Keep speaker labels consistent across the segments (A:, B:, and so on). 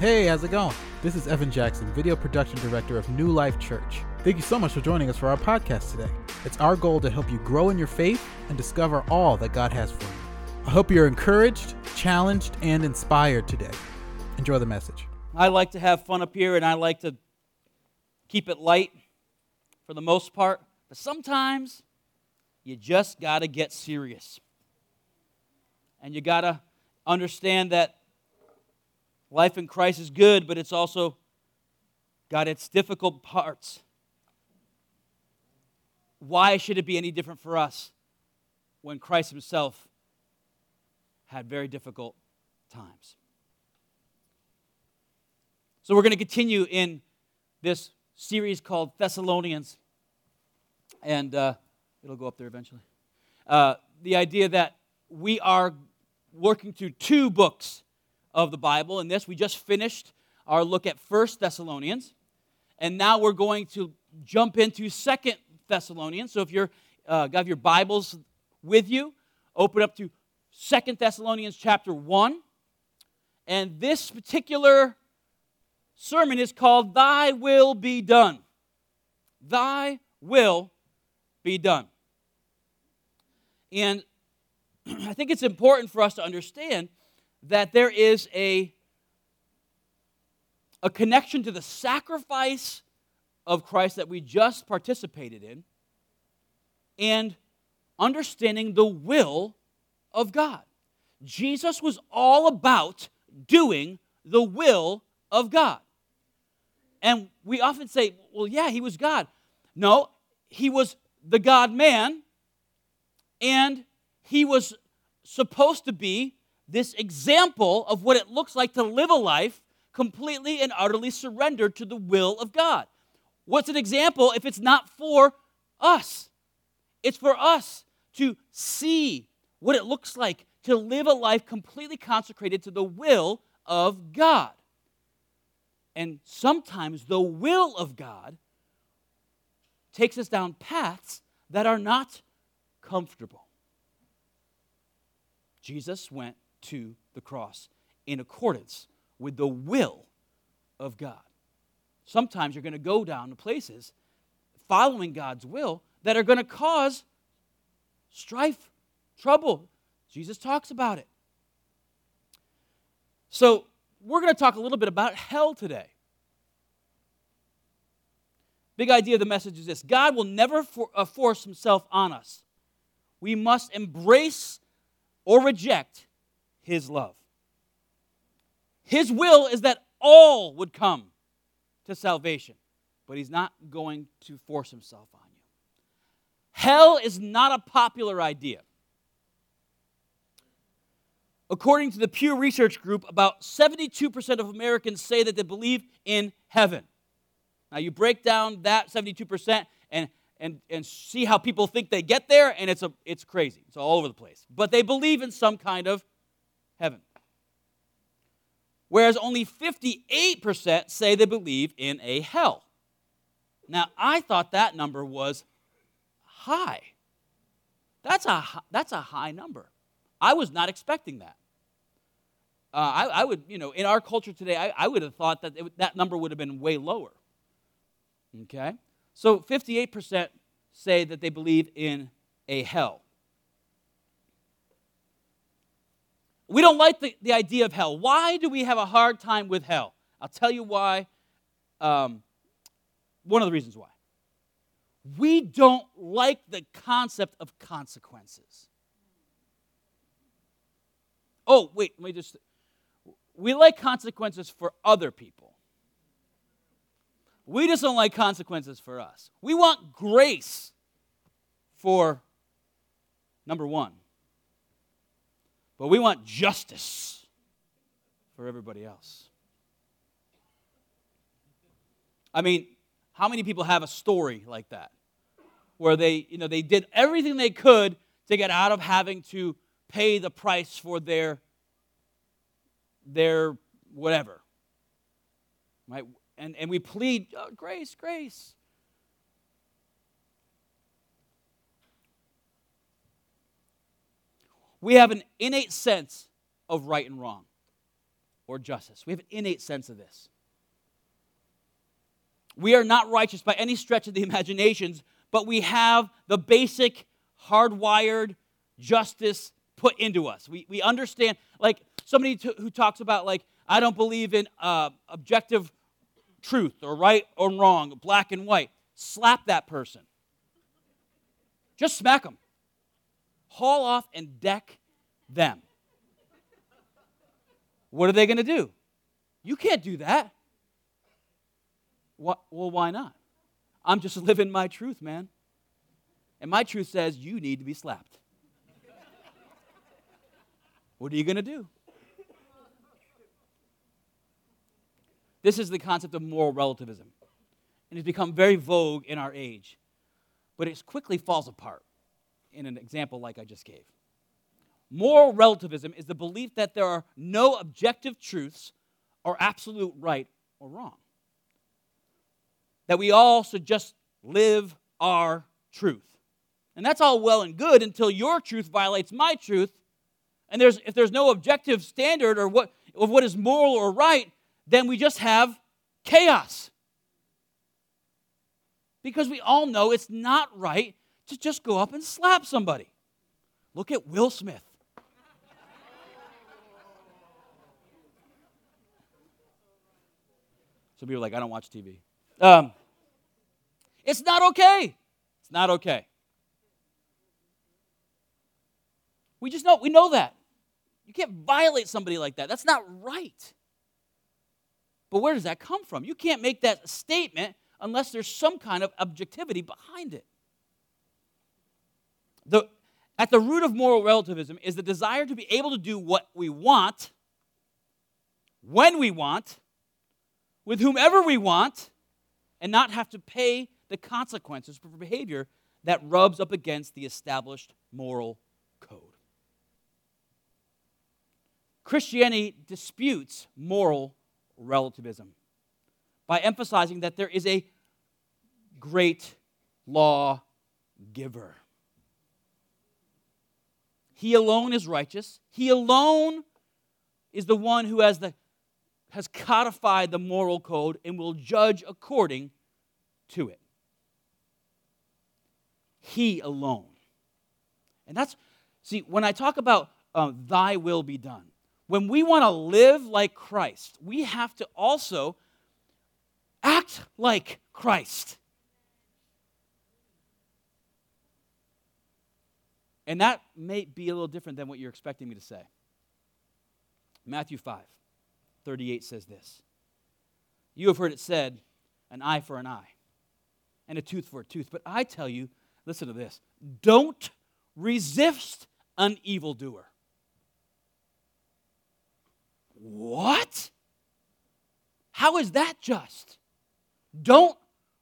A: Hey, how's it going? This is Evan Jackson, Video Production Director of New Life Church. Thank you so much for joining us for our podcast today. It's our goal to help you grow in your faith and discover all that God has for you. I hope you're encouraged, challenged, and inspired today. Enjoy the message.
B: I like to have fun up here and I like to keep it light for the most part, but sometimes you just got to get serious. And you got to understand that life in Christ is good, but it's also got its difficult parts. Why should it be any different for us when Christ Himself had very difficult times? So, we're going to continue in this series called Thessalonians, and uh, it'll go up there eventually. Uh, the idea that we are working through two books of the Bible. In this, we just finished our look at First Thessalonians, and now we're going to jump into Second Thessalonians. So if you're uh, got your Bibles with you, open up to Second Thessalonians chapter one, and this particular sermon is called "Thy Will Be Done." Thy will be done. And I think it's important for us to understand that there is a, a connection to the sacrifice of Christ that we just participated in and understanding the will of God. Jesus was all about doing the will of God. And we often say, well, yeah, he was God. No, he was the God man, and he was supposed to be this example of what it looks like to live a life completely and utterly surrendered to the will of God. What's an example if it's not for us? It's for us to see what it looks like to live a life completely consecrated to the will of God. And sometimes the will of God takes us down paths that are not comfortable. Jesus went to the cross in accordance with the will of God. Sometimes you're going to go down to places following God's will that are going to cause strife, trouble. Jesus talks about it. So, we're going to talk a little bit about hell today. Big idea of the message is this God will never for, uh, force himself on us. We must embrace or reject his love. His will is that all would come to salvation, but He's not going to force Himself on you. Hell is not a popular idea. According to the Pew Research Group, about 72% of Americans say that they believe in heaven. Now, you break down that 72% and, and, and see how people think they get there, and it's, a, it's crazy. It's all over the place. But they believe in some kind of heaven. Whereas only 58% say they believe in a hell. Now, I thought that number was high. That's a, that's a high number. I was not expecting that. Uh, I, I, would, you know, in our culture today, I, I would have thought that it, that number would have been way lower. Okay? So 58% say that they believe in a hell. We don't like the, the idea of hell. Why do we have a hard time with hell? I'll tell you why. Um, one of the reasons why. We don't like the concept of consequences. Oh, wait, let me just. We like consequences for other people. We just don't like consequences for us. We want grace for number one. But we want justice for everybody else. I mean, how many people have a story like that? Where they, you know, they did everything they could to get out of having to pay the price for their their whatever. Right? And, and we plead, oh, grace, grace. We have an innate sense of right and wrong. or justice. We have an innate sense of this. We are not righteous by any stretch of the imaginations, but we have the basic hardwired justice put into us. We, we understand, like somebody who talks about, like, I don't believe in uh, objective truth or right or wrong, black and white. Slap that person. Just smack them. Haul off and deck them. What are they going to do? You can't do that. Well, why not? I'm just living my truth, man. And my truth says you need to be slapped. what are you going to do? This is the concept of moral relativism. And it's become very vogue in our age. But it quickly falls apart in an example like I just gave. Moral relativism is the belief that there are no objective truths or absolute right or wrong. That we all should just live our truth. And that's all well and good until your truth violates my truth. And there's, if there's no objective standard or what, of what is moral or right, then we just have chaos. Because we all know it's not right to just go up and slap somebody. Look at Will Smith. Some people are like, I don't watch TV. Um, it's not okay. It's not okay. We just know, we know that. You can't violate somebody like that. That's not right. But where does that come from? You can't make that statement unless there's some kind of objectivity behind it. The, at the root of moral relativism is the desire to be able to do what we want, when we want, with whomever we want, and not have to pay the consequences for behavior that rubs up against the established moral code. Christianity disputes moral relativism by emphasizing that there is a great law giver. He alone is righteous. He alone is the one who has the has codified the moral code and will judge according to it. He alone. And that's, see, when I talk about uh, thy will be done, when we want to live like Christ, we have to also act like Christ. And that may be a little different than what you're expecting me to say. Matthew 5. 38 says this You have heard it said, an eye for an eye, and a tooth for a tooth. But I tell you, listen to this don't resist an evildoer. What? How is that just? Don't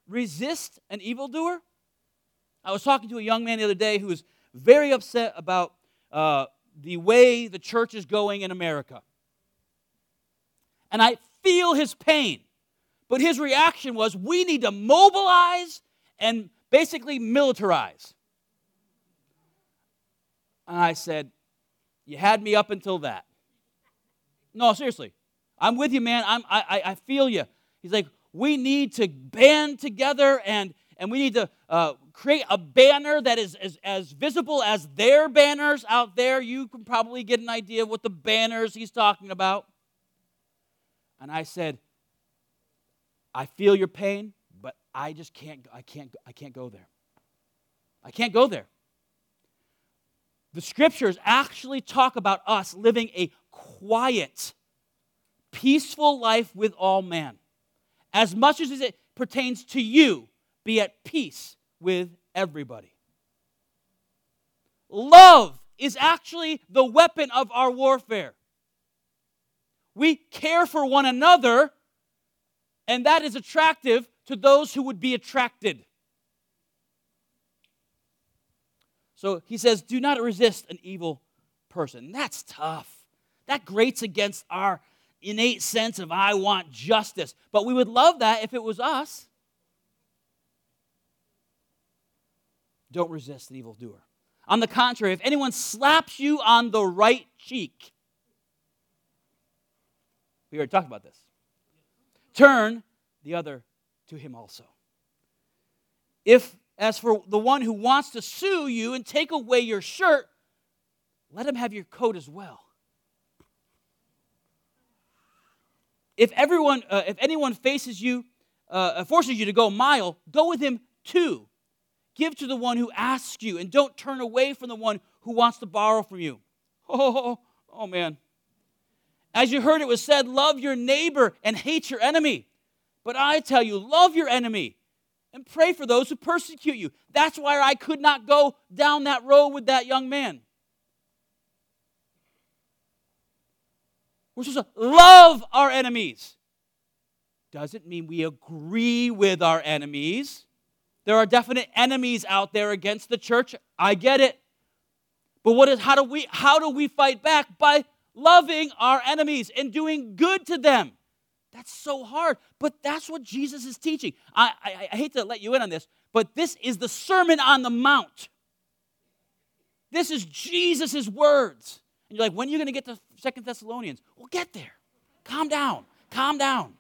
B: resist an evildoer? I was talking to a young man the other day who was very upset about uh, the way the church is going in America and I feel his pain. But his reaction was we need to mobilize and basically militarize. And I said, You had me up until that. No, seriously. I'm with you, man. I'm, I, I feel you. He's like, We need to band together and, and we need to uh, create a banner that is as, as visible as their banners out there. You can probably get an idea of what the banners he's talking about. And I said, I feel your pain, but I just can't, I can't, I can't go there. I can't go there. The scriptures actually talk about us living a quiet, peaceful life with all men. As much as it pertains to you, be at peace with everybody. Love is actually the weapon of our warfare. We care for one another, and that is attractive to those who would be attracted. So he says, Do not resist an evil person. That's tough. That grates against our innate sense of I want justice. But we would love that if it was us. Don't resist an evildoer. On the contrary, if anyone slaps you on the right cheek, We already talked about this. Turn the other to him also. If, as for the one who wants to sue you and take away your shirt, let him have your coat as well. If everyone, uh, if anyone faces you, uh, forces you to go a mile, go with him two. Give to the one who asks you, and don't turn away from the one who wants to borrow from you. Oh, oh oh, man. As you heard it was said, love your neighbor and hate your enemy. But I tell you, love your enemy and pray for those who persecute you. That's why I could not go down that road with that young man. We're supposed to love our enemies. Doesn't mean we agree with our enemies. There are definite enemies out there against the church. I get it. But what is how do we how do we fight back? By loving our enemies and doing good to them. That's so hard, but that's what Jesus is teaching. I, I, I hate to let you in on this, but this is the Sermon on the Mount. This is Jesus' words. And you're like, when are you going to get to Second Thessalonians? Well, get there. Calm down. Calm down.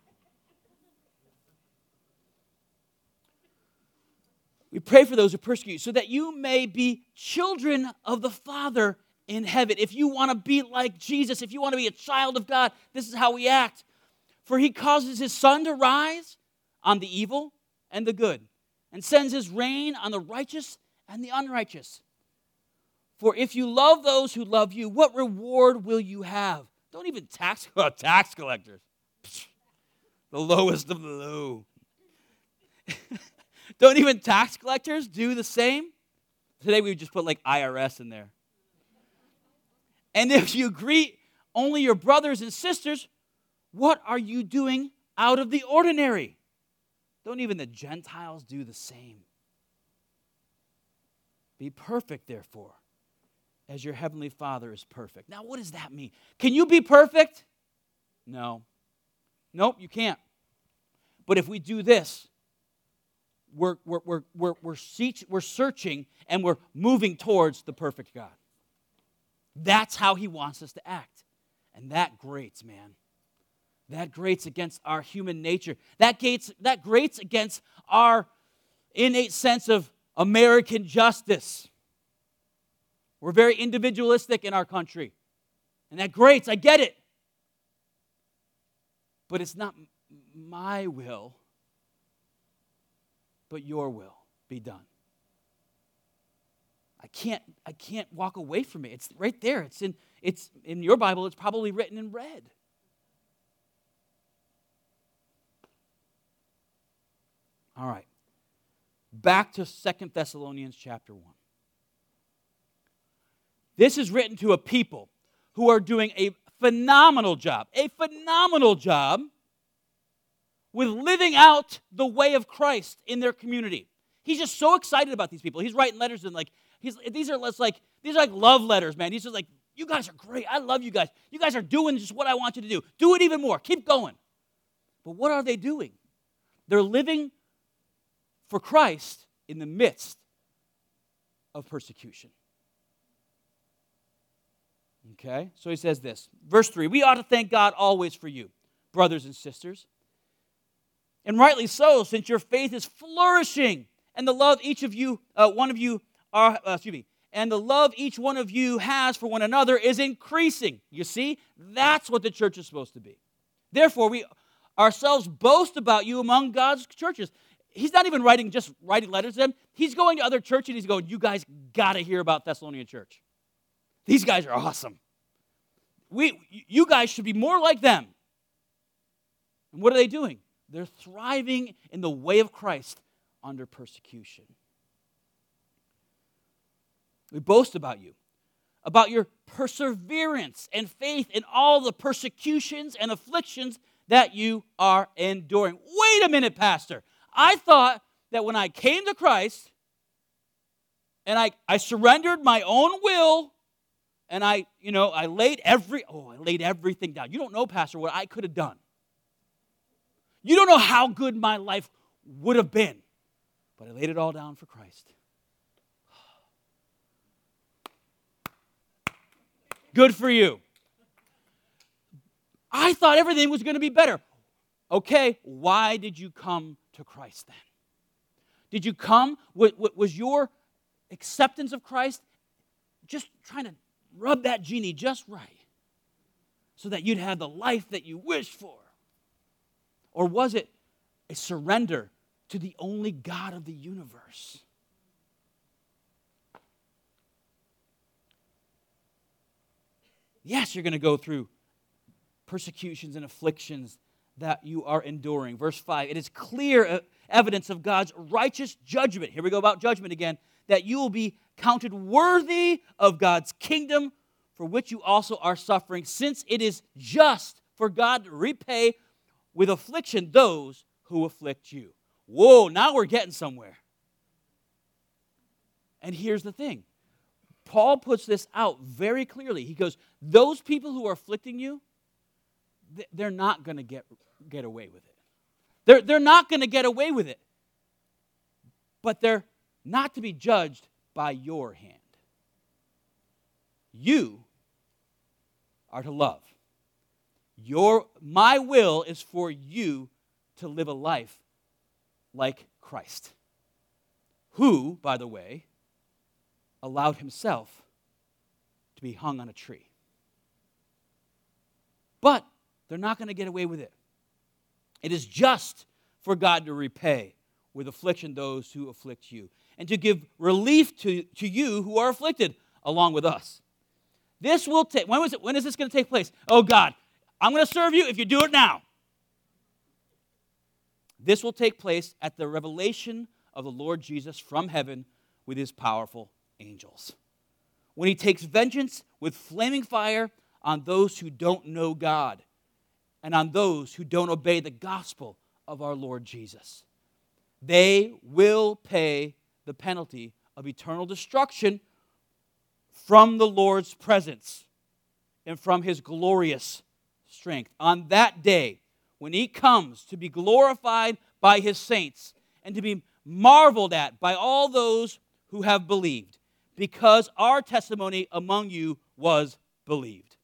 B: We pray for those who persecute you so that you may be children of the Father in heaven. If you want to be like Jesus, if you want to be a child of God, this is how we act. For he causes his sun to rise on the evil and the good, and sends his rain on the righteous and the unrighteous. For if you love those who love you, what reward will you have? Don't even tax tax collectors. The lowest of the low. Don't even tax collectors do the same? Today we just put like IRS in there. And if you greet only your brothers and sisters, what are you doing out of the ordinary? Don't even the Gentiles do the same? Be perfect, therefore, as your heavenly Father is perfect. Now, what does that mean? Can you be perfect? No. Nope, you can't. But if we do this, we're, we're, we're, we're, we're, we're searching and we're moving towards the perfect God. That's how He wants us to act. And that grates, man. That grates against our human nature. That, gates, that grates against our innate sense of American justice. We're very individualistic in our country. And that grates, I get it. But it's not my will but your will be done. I can't, I can't walk away from it. It's right there. It's in, it's in your Bible, it's probably written in red. All right. Back to Second Thessalonians chapter 1. This is written to a people who are doing a phenomenal job, a phenomenal job with living out the way of Christ in their community. He's just so excited about these people. He's writing letters and like he's these are less like these are like love letters, man. He's just like, you guys are great. I love you guys. You guys are doing just what I want you to do. Do it even more. Keep going. But what are they doing? They're living for Christ in the midst of persecution. Okay? So he says this. Verse 3 We ought to thank God always for you, brothers and sisters and rightly so, since your faith is flourishing, and the love each of you, uh, one of you, are, uh, excuse me, and the love each one of you has for one another is increasing. You see, that's what the church is supposed to be. Therefore, we ourselves boast about you among God's churches. He's not even writing just writing letters to them. He's going to other churches and he's going, You guys got to hear about Thessalonian church. These guys are awesome. We, you guys should be more like them. And what are they doing? They're thriving in the way of Christ under persecution. We boast about you, about your perseverance and faith in all the persecutions and afflictions that you are enduring. Wait a minute, Pastor. I thought that when I came to Christ and I, I surrendered my own will and I, you know, I laid every, oh, I laid everything down. You don't know, Pastor, what I could have done. You don't know how good my life would have been, but I laid it all down for Christ. Good for you. I thought everything was going to be better. Okay, why did you come to Christ then? Did you come? Was your acceptance of Christ just trying to rub that genie just right so that you'd have the life that you wished for? Or was it a surrender to the only God of the universe? Yes, you're going to go through persecutions and afflictions that you are enduring. Verse 5 it is clear evidence of God's righteous judgment. Here we go about judgment again that you will be counted worthy of God's kingdom for which you also are suffering, since it is just for God to repay with affliction those who afflict you. Whoa, now we're getting somewhere. And here's the thing Paul puts this out very clearly. He goes, Those people who are afflicting you, they're not going to get, get away with it. They're, they're not going to get away with it. But they're not to be judged by your hand. You are to love. Your, my will is for you to live a life like Christ, who, by the way, allowed himself to be hung on a tree. But they're not going to get away with it. It is just for God to repay with affliction those who afflict you, and to give relief to, to you who are afflicted along with us. This will take, when, was it, when is this going to take place? Oh God, I'm going to serve you if you do it now. This will take place at the revelation of the Lord Jesus from heaven with his powerful angels. When he takes vengeance with flaming fire on those who don't know God and on those who don't obey the gospel of our Lord Jesus. They will pay the penalty of eternal destruction from the Lord's presence and from his glorious strength. On that day, when he comes to be glorified by his saints and to be marveled at by all those who have believed, because our testimony among you was believed.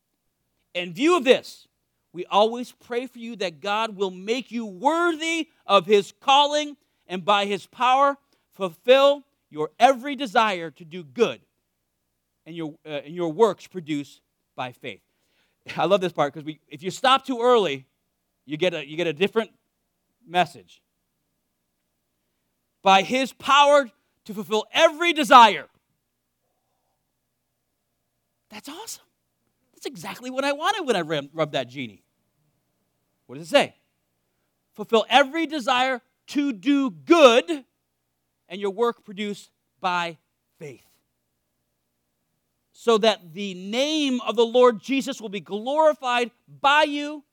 B: In view of this, we always pray for you that God will make you worthy of his calling and by his power fulfill your every desire to do good and your, uh, and your works produce by faith. I love this part because if you stop too early, you get a, you get a different message. By his power to fulfill every desire. That's awesome. That's exactly what I wanted when I rubbed that genie. What does it say? Fulfill every desire to do good, and your work produced by faith. So that the name of the Lord Jesus will be glorified by you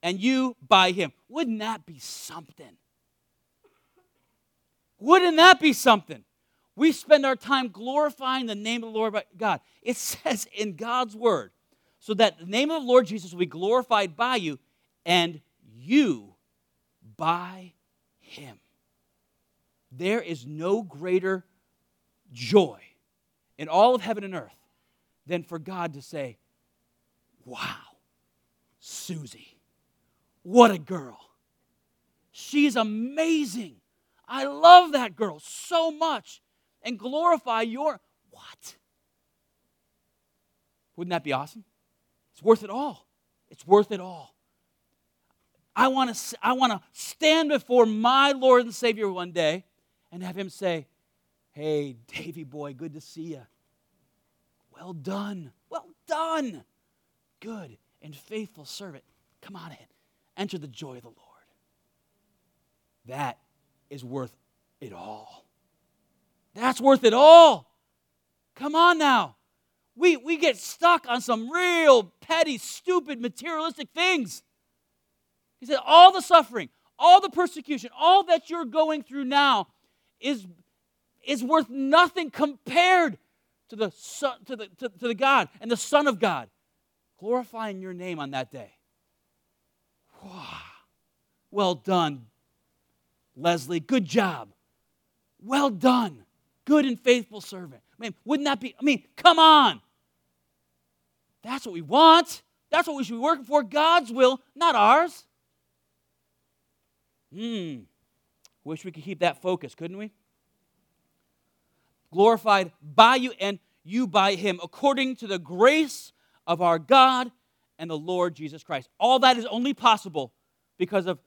B: and you by him. Wouldn't that be something? Wouldn't that be something? We spend our time glorifying the name of the Lord God. It says in God's word so that the name of the Lord Jesus will be glorified by you and you by him. There is no greater joy in all of heaven and earth than for God to say, Wow, Susie, what a girl. She's amazing. I love that girl so much. And glorify your what? Wouldn't that be awesome? It's worth it all. It's worth it all. I want to I want to stand before my Lord and Savior one day and have him say, "Hey, Davy boy, good to see you. Well done. Well done. Good and faithful servant. Come on in. Enter the joy of the Lord." That is worth it all. That's worth it all. Come on now. We, we get stuck on some real petty, stupid, materialistic things. He said, all the suffering, all the persecution, all that you're going through now is, is worth nothing compared to the, son, to, the, to, to the God and the Son of God glorifying your name on that day. Wow. Well done, Leslie. Good job. Well done good and faithful servant. I mean, wouldn't that be? I mean, come on. That's what we want. That's what we should be working for God's will, not ours. Hmm. Wish we could keep that focus, couldn't we? Glorified by you and you by him, according to the grace of our God and the Lord Jesus Christ. All that is only possible because of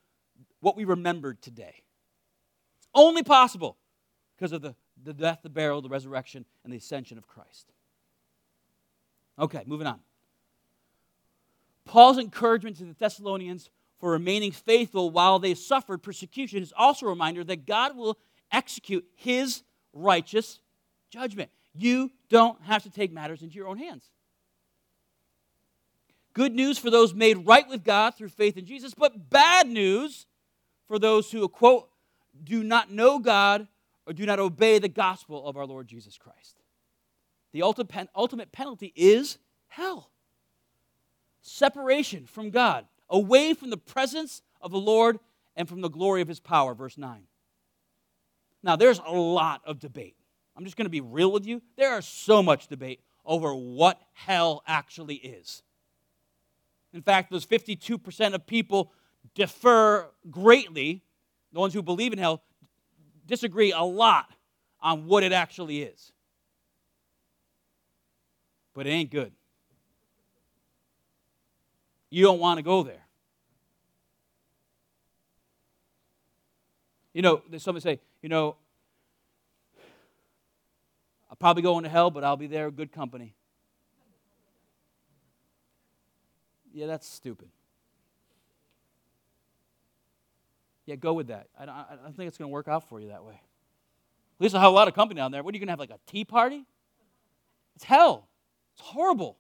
B: what we remembered today. It's only possible because of the, the death, the burial, the resurrection, and the ascension of Christ. Okay, moving on. Paul's encouragement to the Thessalonians for remaining faithful while they suffered persecution is also a reminder that God will execute his righteous judgment. You don't have to take matters into your own hands. Good news for those made right with God through faith in Jesus, but bad news for those who, quote, do not know God or do not obey the gospel of our Lord Jesus Christ. The ultimate penalty is hell separation from God, away from the presence of the Lord and from the glory of his power, verse 9. Now, there's a lot of debate. I'm just going to be real with you. There is so much debate over what hell actually is. In fact, those 52% of people differ greatly, the ones who believe in hell disagree a lot on what it actually is. But it ain't good you don't want to go there. You know, there's somebody say, you know, I'll probably go into hell, but I'll be there good company. Yeah, that's stupid. Yeah, go with that. I don't, I don't think it's going to work out for you that way. At least I'll have a lot of company down there. What are you going to have, like a tea party? It's hell. It's horrible.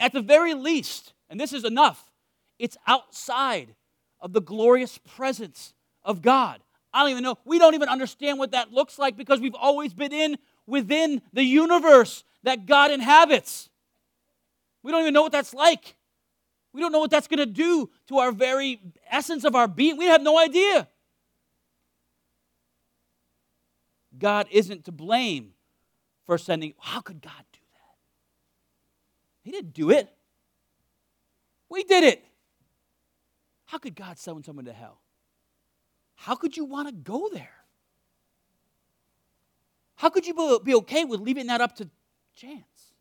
B: At the very least, and this is enough. It's outside of the glorious presence of God. I don't even know. We don't even understand what that looks like because we've always been in within the universe that God inhabits. We don't even know what that's like. We don't know what that's going to do to our very essence of our being. We have no idea. God isn't to blame for sending. How could God do that? He didn't do it. We did it. How could God send someone to hell? How could you want to go there? How could you be okay with leaving that up to chance?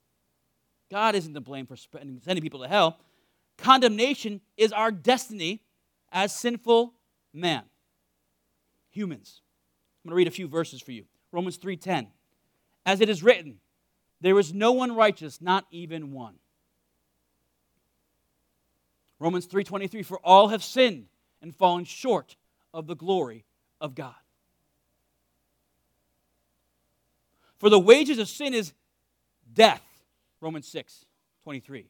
B: God isn't to blame for sending people to hell. Condemnation is our destiny as sinful man, humans. I'm going to read a few verses for you. Romans 3:10. As it is written, there is no one righteous, not even one. Romans 3:23 for all have sinned and fallen short of the glory of God. For the wages of sin is death. Romans 6:23.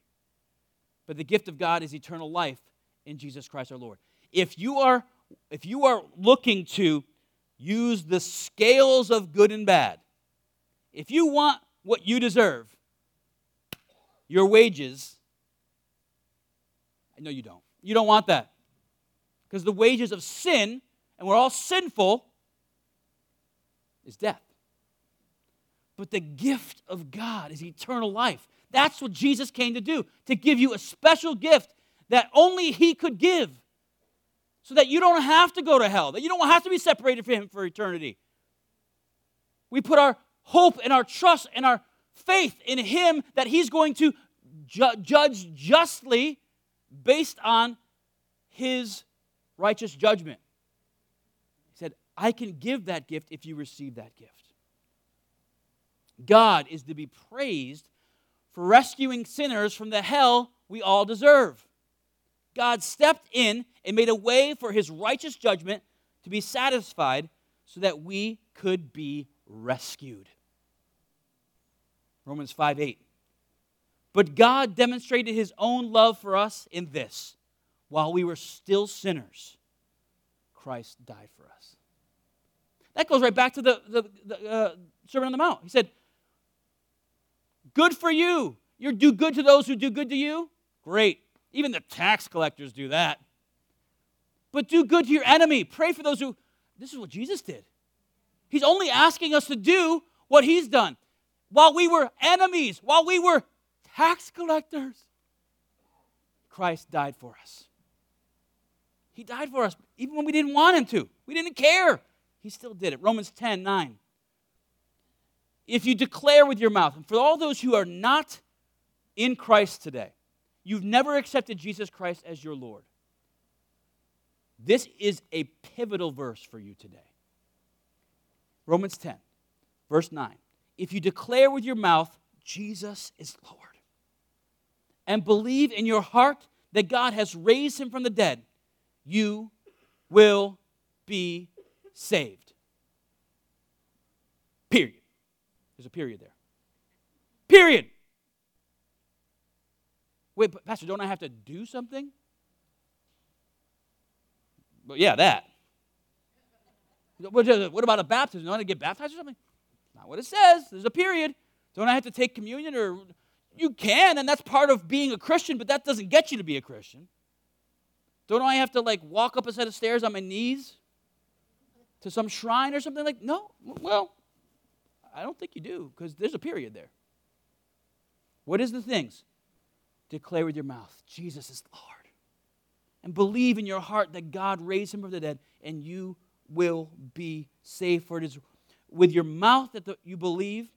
B: But the gift of God is eternal life in Jesus Christ our Lord. If you are if you are looking to use the scales of good and bad, if you want what you deserve, your wages I know you don't. You don't want that. Because the wages of sin, and we're all sinful, is death. But the gift of God is eternal life. That's what Jesus came to do, to give you a special gift that only He could give. So that you don't have to go to hell, that you don't have to be separated from Him for eternity. We put our hope and our trust and our faith in Him that He's going to ju- judge justly based on his righteous judgment. He said, I can give that gift if you receive that gift. God is to be praised for rescuing sinners from the hell we all deserve. God stepped in and made a way for his righteous judgment to be satisfied so that we could be rescued. Romans 5 8. But God demonstrated his own love for us in this while we were still sinners, Christ died for us. That goes right back to the, the, the uh, Sermon on the Mount. He said, Good for you. You do good to those who do good to you. Great. Even the tax collectors do that. But do good to your enemy. Pray for those who. This is what Jesus did. He's only asking us to do what he's done. While we were enemies, while we were tax collectors. Christ died for us. He died for us even when we didn't want him to. We didn't care. He still did it. Romans 10 9. If you declare with your mouth, and for all those who are not in Christ today, you've never accepted Jesus Christ as your Lord, this is a pivotal verse for you today. Romans 10, verse 9. If you declare with your mouth, Jesus is Lord, and believe in your heart that God has raised him from the dead, you will be saved. Period. There's a period there. Period. Wait, Pastor, don't I have to do something? But yeah, that. What about a baptism? Don't I get baptized or something? Not what it says. There's a period. Don't I have to take communion or you can, and that's part of being a Christian, but that doesn't get you to be a Christian. Don't I have to like walk up a set of stairs on my knees to some shrine or something like? No. Well, I don't think you do because there's a period there. What is the things? Declare with your mouth, Jesus is Lord. And believe in your heart that God raised him from the dead, and you will be saved. For it is with your mouth that the, you believe,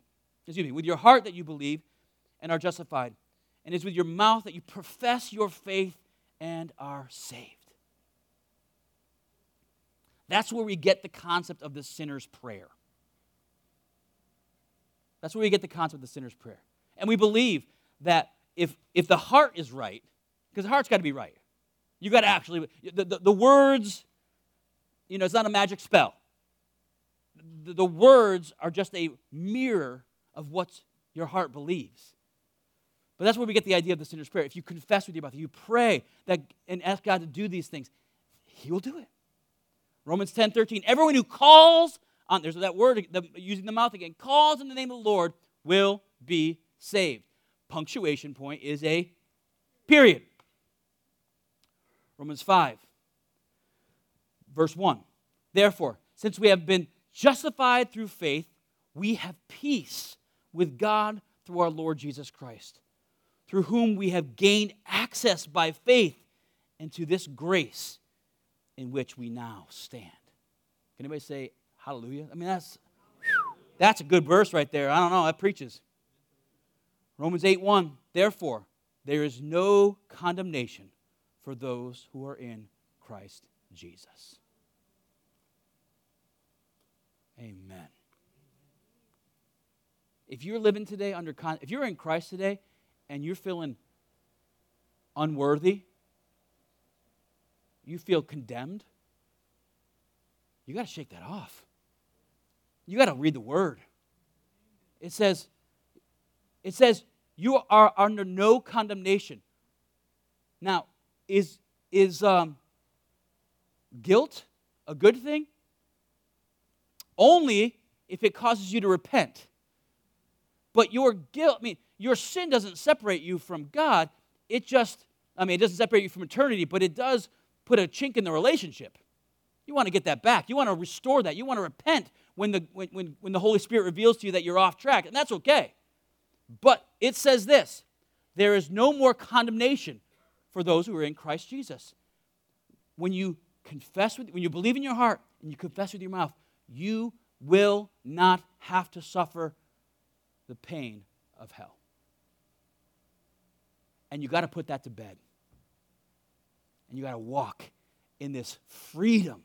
B: excuse me, with your heart that you believe and are justified. And it's with your mouth that you profess your faith and are saved. That's where we get the concept of the sinner's prayer. That's where we get the concept of the sinner's prayer. And we believe that if, if the heart is right, because the heart's got to be right, you got to actually, the, the, the, words, you know, it's not a magic spell. The, the words are just a mirror of what your heart believes. But that's where we get the idea of the sinner's prayer. If you confess with your mouth, you pray that, and ask God to do these things, He will do it. Romans 10 13. Everyone who calls on, there's that word, the, using the mouth again, calls in the name of the Lord will be saved. Punctuation point is a period. Romans 5, verse 1. Therefore, since we have been justified through faith, we have peace with God through our Lord Jesus Christ through whom we have gained access by faith into this grace in which we now stand. Can anybody say hallelujah? I mean, that's, that's a good verse right there. I don't know, that preaches. Romans 8 1. Therefore, there is no condemnation for those who are in Christ Jesus. Amen. If you're living today under, con- if you're in Christ today, and you're feeling unworthy, you feel condemned, you got to shake that off. You got to read the word. It says, it says, you are under no condemnation. Now, is, is um, guilt a good thing? Only if it causes you to repent. But your guilt, I mean, your sin doesn't separate you from God. It just, I mean, it doesn't separate you from eternity, but it does put a chink in the relationship. You want to get that back. You want to restore that. You want to repent when the, when, when, when the Holy Spirit reveals to you that you're off track, and that's okay. But it says this there is no more condemnation for those who are in Christ Jesus. When you confess with, when you believe in your heart and you confess with your mouth, you will not have to suffer the pain of hell. And you got to put that to bed. And you got to walk in this freedom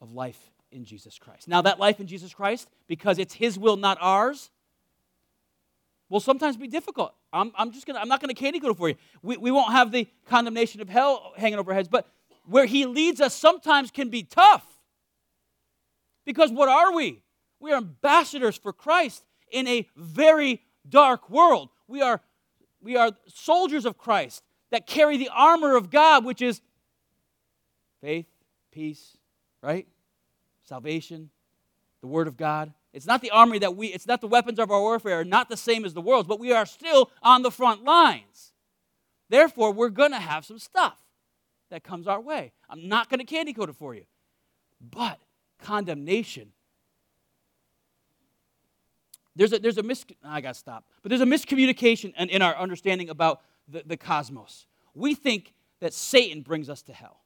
B: of life in Jesus Christ. Now, that life in Jesus Christ, because it's His will, not ours, will sometimes be difficult. I'm, I'm just gonna, I'm not to candy coat it for you. We, we won't have the condemnation of hell hanging over our heads, but where He leads us sometimes can be tough. Because what are we? We are ambassadors for Christ in a very dark world. We are we are soldiers of Christ that carry the armor of God, which is faith, peace, right? Salvation, the Word of God. It's not the army that we, it's not the weapons of our warfare, not the same as the world's, but we are still on the front lines. Therefore, we're going to have some stuff that comes our way. I'm not going to candy coat it for you. But condemnation there's a, there's a mis- I got to stop. But there's a miscommunication in, in our understanding about the, the cosmos. We think that Satan brings us to hell.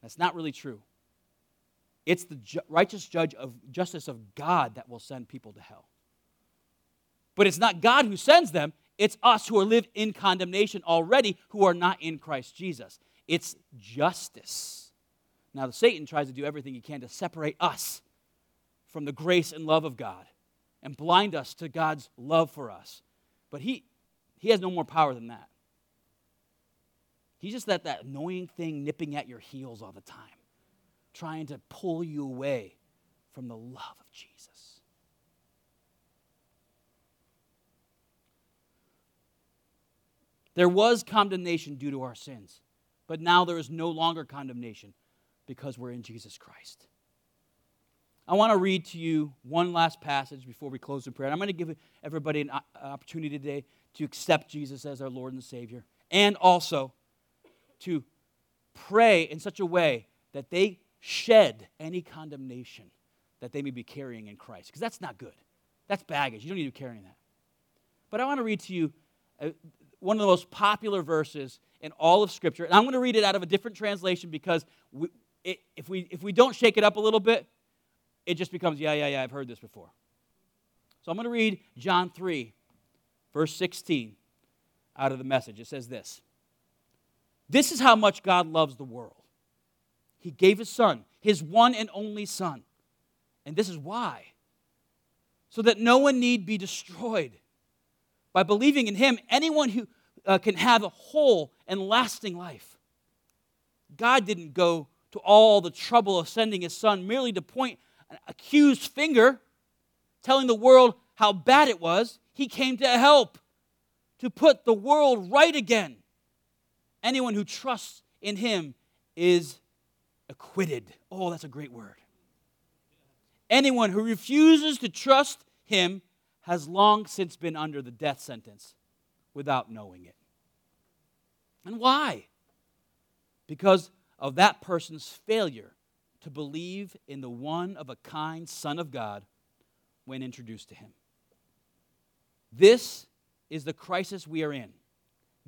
B: That's not really true. It's the ju- righteous judge of justice of God that will send people to hell. But it's not God who sends them, it's us who are live in condemnation already who are not in Christ Jesus. It's justice. Now, Satan tries to do everything he can to separate us from the grace and love of God and blind us to God's love for us. But he, he has no more power than that. He's just that, that annoying thing nipping at your heels all the time, trying to pull you away from the love of Jesus. There was condemnation due to our sins, but now there is no longer condemnation because we're in Jesus Christ. I want to read to you one last passage before we close in prayer. I'm going to give everybody an opportunity today to accept Jesus as our Lord and Savior, and also to pray in such a way that they shed any condemnation that they may be carrying in Christ, because that's not good. That's baggage. You don't need to be carrying that. But I want to read to you uh, one of the most popular verses in all of Scripture, and I'm going to read it out of a different translation because we, if, we, if we don't shake it up a little bit, it just becomes, yeah, yeah, yeah, I've heard this before. So I'm going to read John 3, verse 16, out of the message. It says this This is how much God loves the world. He gave his son, his one and only son. And this is why. So that no one need be destroyed. By believing in him, anyone who uh, can have a whole and lasting life. God didn't go to all the trouble of sending his son merely to point an accused finger, telling the world how bad it was. He came to help, to put the world right again. Anyone who trusts in him is acquitted. Oh, that's a great word. Anyone who refuses to trust him has long since been under the death sentence without knowing it. And why? Because of that person's failure to believe in the one of a kind Son of God when introduced to him. This is the crisis we are in.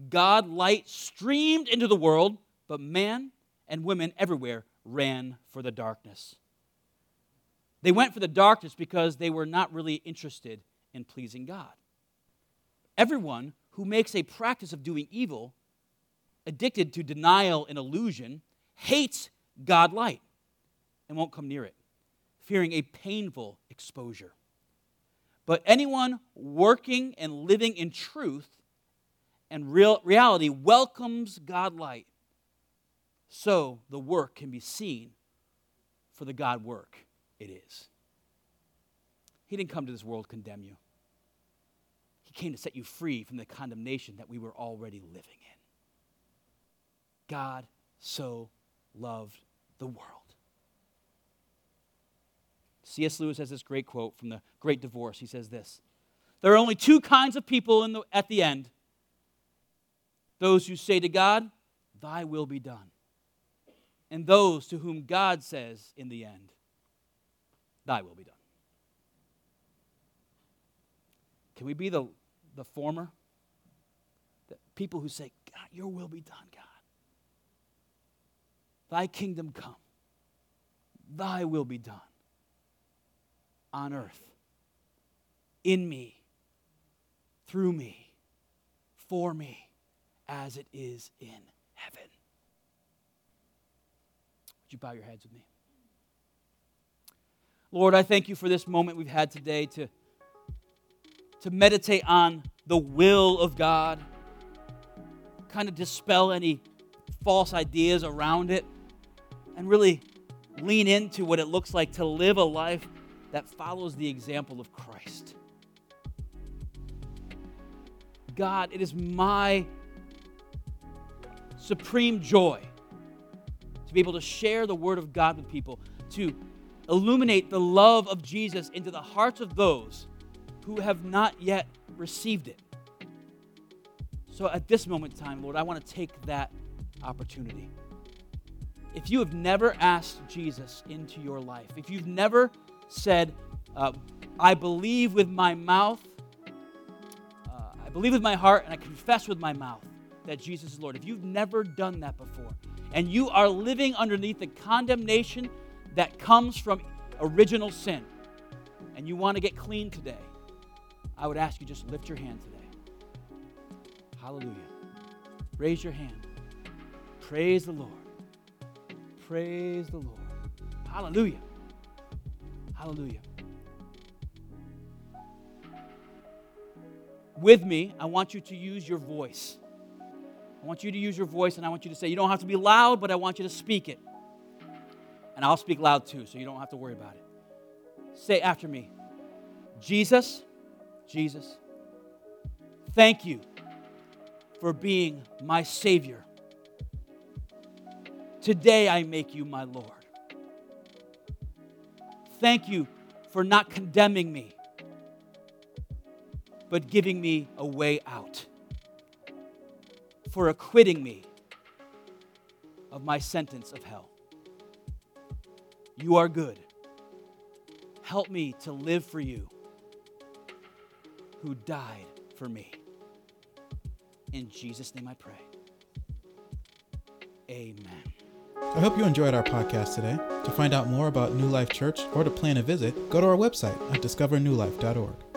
B: God light streamed into the world, but man and women everywhere ran for the darkness. They went for the darkness because they were not really interested in pleasing God. Everyone who makes a practice of doing evil, addicted to denial and illusion, hates God light and won't come near it, fearing a painful exposure. But anyone working and living in truth and real reality welcomes God light so the work can be seen for the God work it is. He didn't come to this world to condemn you. He came to set you free from the condemnation that we were already living in. God so loved the world C.S. Lewis has this great quote from the Great Divorce. He says this There are only two kinds of people the, at the end those who say to God, Thy will be done, and those to whom God says in the end, Thy will be done. Can we be the, the former? The people who say, God, your will be done, God. Thy kingdom come. Thy will be done on earth, in me, through me, for me, as it is in heaven. Would you bow your heads with me? Lord, I thank you for this moment we've had today to, to meditate on the will of God, kind of dispel any false ideas around it, and really lean into what it looks like to live a life that follows the example of Christ. God, it is my supreme joy to be able to share the Word of God with people, to illuminate the love of Jesus into the hearts of those who have not yet received it. So at this moment in time, Lord, I want to take that opportunity. If you have never asked Jesus into your life, if you've never said, uh, I believe with my mouth, uh, I believe with my heart and I confess with my mouth that Jesus is Lord, if you've never done that before, and you are living underneath the condemnation that comes from original sin, and you want to get clean today, I would ask you just lift your hand today. Hallelujah. Raise your hand. Praise the Lord. Praise the Lord. Hallelujah. Hallelujah. With me, I want you to use your voice. I want you to use your voice and I want you to say, you don't have to be loud, but I want you to speak it. And I'll speak loud too, so you don't have to worry about it. Say after me Jesus, Jesus, thank you for being my Savior. Today I make you my Lord. Thank you for not condemning me, but giving me a way out, for acquitting me of my sentence of hell. You are good. Help me to live for you who died for me. In Jesus' name I pray. Amen.
A: I hope you enjoyed our podcast today. To find out more about New Life Church or to plan a visit, go to our website at discovernewlife.org.